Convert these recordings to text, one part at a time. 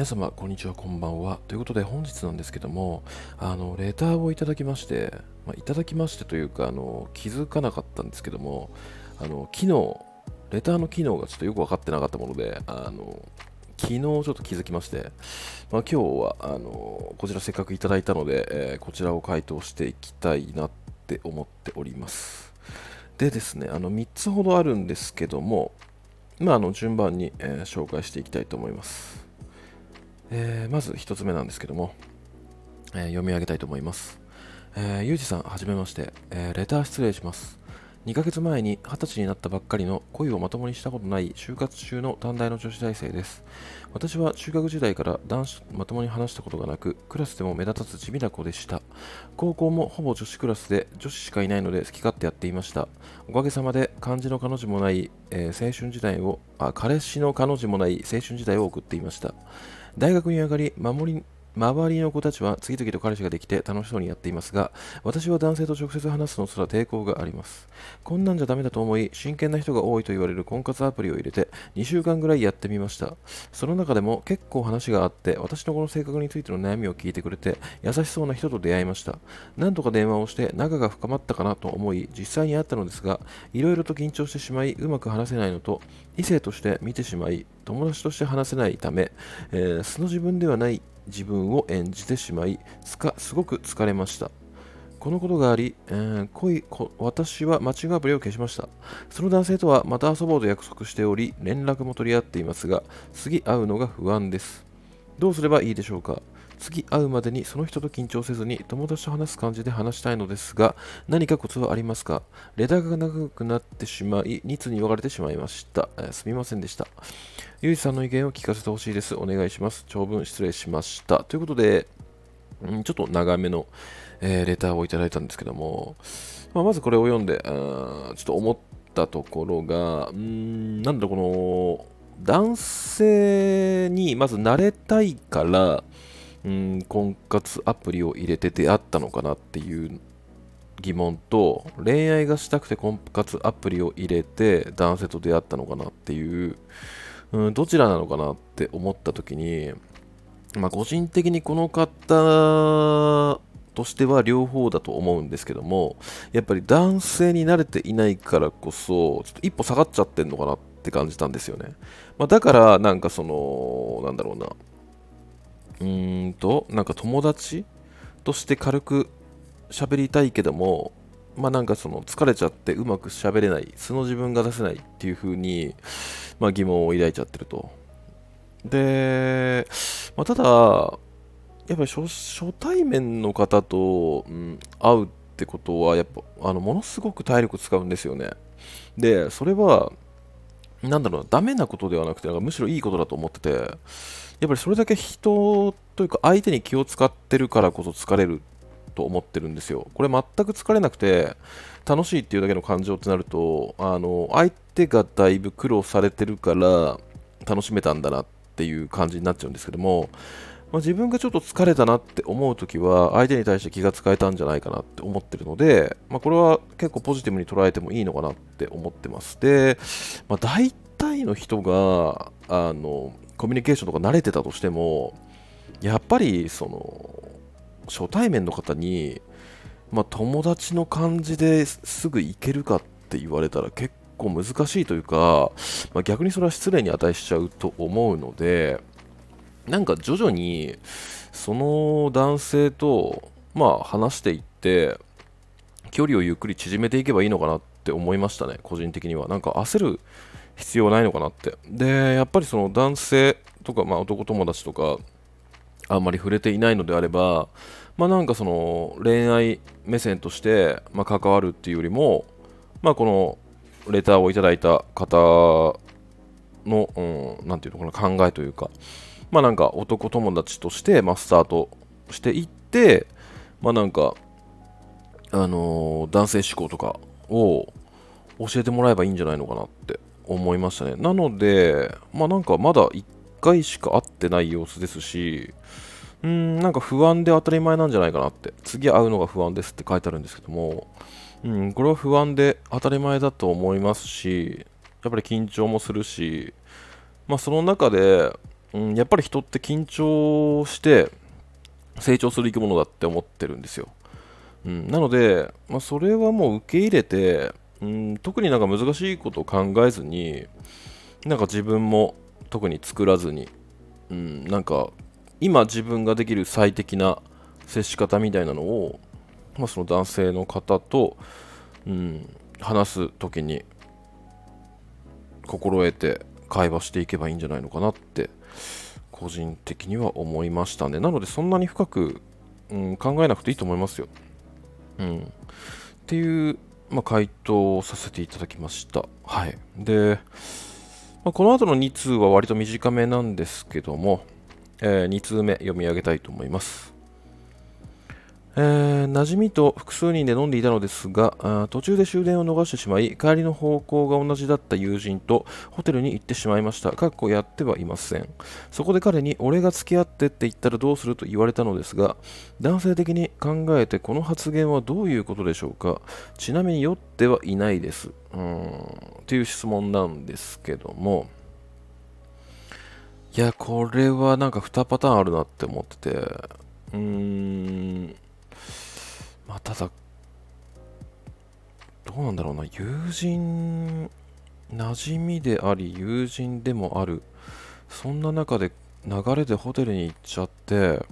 皆様、こんにちは、こんばんは。ということで、本日なんですけども、あの、レターをいただきまして、まあ、いただきましてというか、あの、気づかなかったんですけども、あの、機能、レターの機能がちょっとよく分かってなかったもので、あの、昨日ちょっと気づきまして、まあ、今日は、あの、こちらせっかくいただいたので、えー、こちらを回答していきたいなって思っております。でですね、あの、3つほどあるんですけども、まあ、あの順番に、えー、紹介していきたいと思います。えー、まず1つ目なんですけども、えー、読み上げたいと思います。えー、ゆうじさん、はじめまして、えー、レター失礼します。2ヶ月前に20歳になったばっかりの恋をまともにしたことない就活中の短大の女子大生です。私は中学時代から男子まともに話したことがなく、クラスでも目立たず地味な子でした。高校もほぼ女子クラスで女子しかいないので好き勝手やっていました。おかげさまで漢字の彼女もない、えー、青春時代をあ、彼氏の彼女もない青春時代を送っていました。大学に上がり、守り周りの子たちは次々と彼氏ができて楽しそうにやっていますが、私は男性と直接話すのすら抵抗があります。こんなんじゃダメだと思い、真剣な人が多いと言われる婚活アプリを入れて2週間ぐらいやってみました。その中でも結構話があって、私のこの性格についての悩みを聞いてくれて、優しそうな人と出会いました。何とか電話をして仲が深まったかなと思い、実際に会ったのですが、いろいろと緊張してしまい、うまく話せないのと、異性として見てしまい、友達として話せないため、えー、素の自分ではない自分を演じてしまいすかすごく疲れました。このことがあり、えー、恋私はマッチングアプリを消しました。その男性とはまた遊ぼうと約束しており連絡も取り合っていますが次会うのが不安です。どうすればいいでしょうか？次会うまでにその人と緊張せずに友達と話す感じで話したいのですが何かコツはありますか？レターが長くなってしまい2通に分かれてしまいました、えー、すみませんでした。ゆうじさんの意見を聞かせてほしいです。お願いします。長文失礼しました。ということで、ん、ちょっと長めの、えー、レターをいただいたんですけども、まあ、まずこれを読んであちょっと思ったところがんなんだこの男性にまず慣れたいからうん婚活アプリを入れて出会ったのかなっていう疑問と恋愛がしたくて婚活アプリを入れて男性と出会ったのかなっていう、うん、どちらなのかなって思った時に、まあ、個人的にこの方としては両方だと思うんですけどもやっぱり男性に慣れていないからこそちょっと一歩下がっちゃってんのかなって感じたんですよね、まあ、だからなんかそのなんだろうなうーんと、なんか友達として軽く喋りたいけども、まあなんかその疲れちゃってうまく喋れない、素の自分が出せないっていう風に、まあ疑問を抱いちゃってると。で、まあ、ただ、やっぱり初対面の方と、うん、会うってことは、やっぱ、あの、ものすごく体力使うんですよね。で、それは、なんだろう、ダメなことではなくて、なんかむしろいいことだと思ってて、やっぱりそれだけ人というか相手に気を使ってるからこそ疲れると思ってるんですよ。これ全く疲れなくて楽しいっていうだけの感情ってなるとあの相手がだいぶ苦労されてるから楽しめたんだなっていう感じになっちゃうんですけども、まあ、自分がちょっと疲れたなって思うときは相手に対して気が使えたんじゃないかなって思ってるので、まあ、これは結構ポジティブに捉えてもいいのかなって思ってます。で、まあ、大体の人があのコミュニケーションとか慣れてたとしても、やっぱりその初対面の方に、まあ、友達の感じですぐ行けるかって言われたら結構難しいというか、まあ、逆にそれは失礼に値しちゃうと思うので、なんか徐々にその男性と、まあ、話していって、距離をゆっくり縮めていけばいいのかなって思いましたね、個人的には。なんか焦る必要ないのかなって。で、やっぱりその男性とか、まあ、男友達とか、あんまり触れていないのであれば、まあ、なんかその恋愛目線として、まあ、関わるっていうよりも、まあ、このレターをいただいた方の、うん、ていうのかな、考えというか、まあなんか男友達として、まあ、スタートしていって、まあなんか、あのー、男性思考とかを教えてもらえばいいんじゃないのかなって思いましたね。なので、まあなんかまだ1回しか会ってない様子ですし、うん、なんか不安で当たり前なんじゃないかなって、次会うのが不安ですって書いてあるんですけども、うん、これは不安で当たり前だと思いますし、やっぱり緊張もするし、まあその中で、うん、やっぱり人って緊張して成長する生き物だって思ってるんですよ。うん、なので、まあ、それはもう受け入れて、うん、特になんか難しいことを考えずに、なんか自分も特に作らずに、うん、なんか今自分ができる最適な接し方みたいなのを、まあ、その男性の方と、うん、話す時に心得て会話していけばいいんじゃないのかなって個人的には思いましたね。なのでそんなに深く、うん、考えなくていいと思いますよ、うん、っていう、まあ、回答をさせていただきました。はい。で、まあ、この後の2通は割と短めなんですけども、えー、2通目読み上げたいと思います。えー、馴染みと複数人で飲んでいたのですが途中で終電を逃してしまい帰りの方向が同じだった友人とホテルに行ってしまいました。かっこやってはいません。そこで彼に俺が付き合ってって言ったらどうすると言われたのですが男性的に考えてこの発言はどういうことでしょうか。ちなみに酔ってはいないです。うん。という質問なんですけども。いやこれはなんか2パターンあるなって思ってて。うーん。まあ、ただ、どうなんだろうな、友人、馴染みであり、友人でもある、そんな中で流れでホテルに行っちゃって、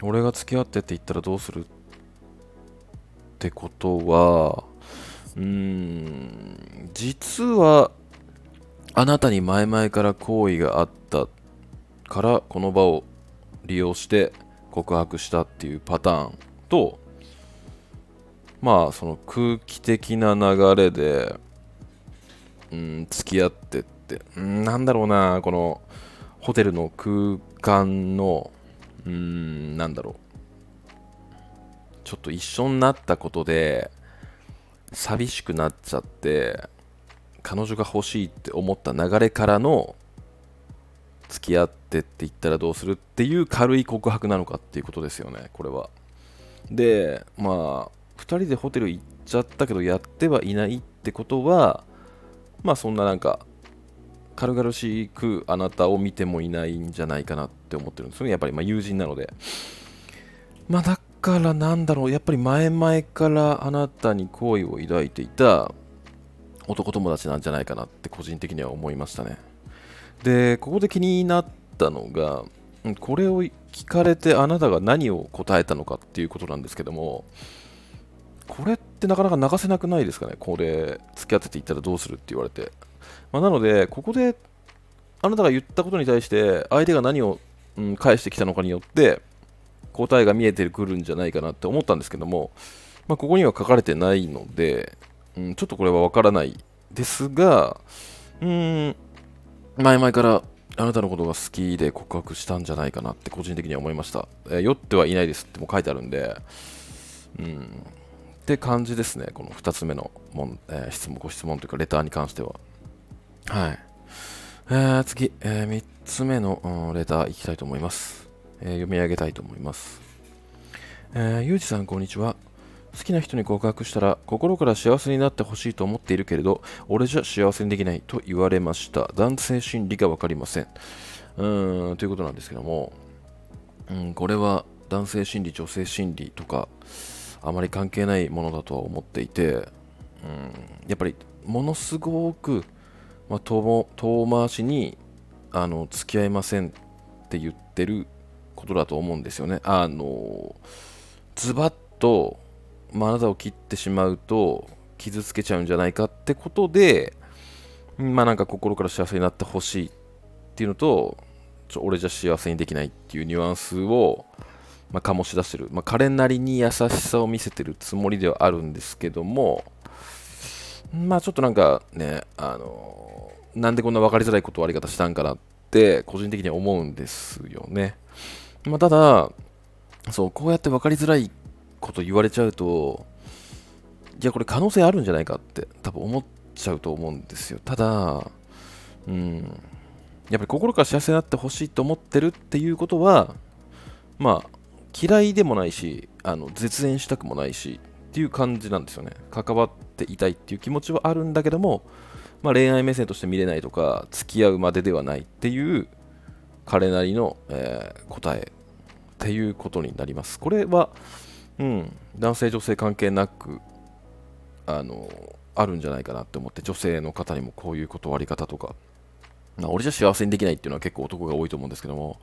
俺が付き合ってって言ったらどうするってことは、うーん、実は、あなたに前々から好意があったから、この場を利用して告白したっていうパターンと、まあその空気的な流れで、うん、付き合ってって、うん、なんだろうな、このホテルの空間の、うん、なんだろう。ちょっと一緒になったことで、寂しくなっちゃって、彼女が欲しいって思った流れからの、付き合ってって言ったらどうするっていう軽い告白なのかっていうことですよね、これは。で、まあ、2人でホテル行っちゃったけどやってはいないってことはまあそんななんか軽々しくあなたを見てもいないんじゃないかなって思ってるんですよね。やっぱりま友人なので。まあだからなんだろう。やっぱり前々からあなたに好意を抱いていた男友達なんじゃないかなって個人的には思いましたね。でここで気になったのがこれを聞かれてあなたが何を答えたのかっていうことなんですけどもこれってなかなか流せなくないですかね、これ、付き合ってて言ったらどうするって言われて。まあ、なので、ここであなたが言ったことに対して、相手が何を、うん、返してきたのかによって、答えが見えてくるんじゃないかなって思ったんですけども、まあ、ここには書かれてないので、うん、ちょっとこれはわからないですが、うーん、前々からあなたのことが好きで告白したんじゃないかなって個人的には思いました。えー、酔ってはいないですっても書いてあるんで、うん、って感じですね、この2つ目のもん、えー、質問、ご質問というか、レターに関しては。はい。えー、次、えー、3つ目の、レターいきたいと思います。えー、読み上げたいと思います。えー、ゆうじさん、こんにちは。好きな人に告白したら心から幸せになってほしいと思っているけれど俺じゃ幸せにできないと言われました男性心理が分かりませんうーんということなんですけども、うん、これは男性心理女性心理とかあまり関係ないものだとは思っていて、うん、やっぱりものすごく、まあ、遠回しにあの付き合いませんって言ってることだと思うんですよね。あのズバッと、まあ、あなたを切ってしまうと傷つけちゃうんじゃないかってことで、まあなんか心から幸せになってほしいっていうのと、ちょ俺じゃ幸せにできないっていうニュアンスをまあ、醸し出してる、まあ、彼なりに優しさを見せてるつもりではあるんですけども、まあちょっとなんかね、あのなんでこんな分かりづらい断り方したんかなって個人的には思うんですよね。まあ、ただ、そう、こうやって分かりづらいこと言われちゃうと、いや、これ可能性あるんじゃないかって多分思っちゃうと思うんですよ。ただ、うん、やっぱり心から幸せになってほしいと思ってるっていうことは、まあ、嫌いでもないしあの絶縁したくもないしっていう感じなんですよね関わっていたいっていう気持ちはあるんだけども、まあ、恋愛目線として見れないとか付き合うまでではないっていう彼なりの、えー、答えっていうことになります。これは、うん、男性、女性関係なく、あのあるんじゃないかなって思って、女性の方にもこういう断り方とか、俺じゃ幸せにできないっていうのは結構男が多いと思うんですけども、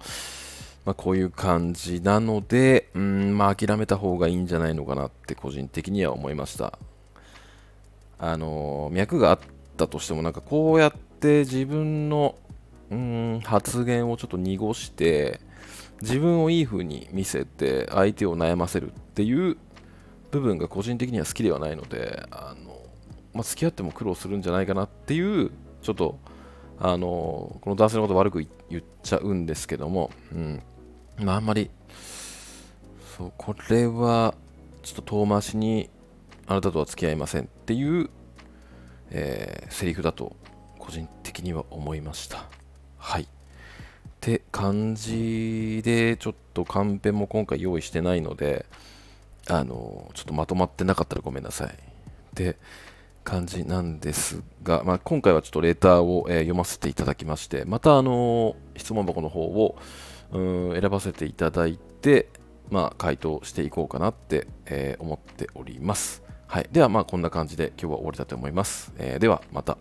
まあ、こういう感じなので、うん、まあ、諦めた方がいいんじゃないのかなって個人的には思いました。あの脈があったとしても、なんかこうやって自分のうん発言をちょっと濁して、自分をいい風に見せて相手を悩ませるっていう部分が個人的には好きではないので、あのまあ、付き合っても苦労するんじゃないかなっていう、ちょっとあのこの男性のこと悪く言っちゃうんですけども、うんまあ、あんまり、そう、これは、ちょっと遠回しに、あなたとは付き合いませんっていう、えー、セリフだと、個人的には思いました。はい。って感じで、ちょっとカンペも今回用意してないので、あの、ちょっとまとまってなかったらごめんなさい。で、感じなんですが、まあ、今回はちょっとレーターを、えー、読ませていただきまして、またあの質問箱の方を、うん選ばせていただいて、まあ、回答していこうかなって、えー、思っております。はい。では、まあ、こんな感じで今日は終わりだと思います。えー、では、また。